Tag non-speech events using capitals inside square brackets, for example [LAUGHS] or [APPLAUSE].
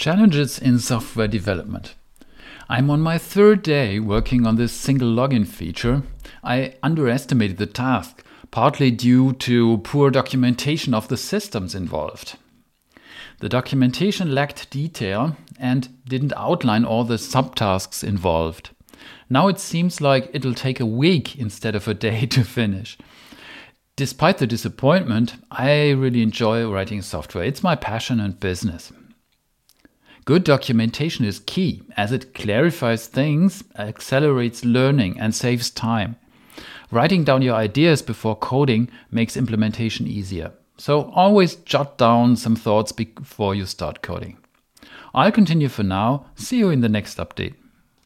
Challenges in software development. I'm on my third day working on this single login feature. I underestimated the task, partly due to poor documentation of the systems involved. The documentation lacked detail and didn't outline all the subtasks involved. Now it seems like it'll take a week instead of a day [LAUGHS] to finish. Despite the disappointment, I really enjoy writing software. It's my passion and business. Good documentation is key as it clarifies things, accelerates learning, and saves time. Writing down your ideas before coding makes implementation easier. So always jot down some thoughts before you start coding. I'll continue for now. See you in the next update.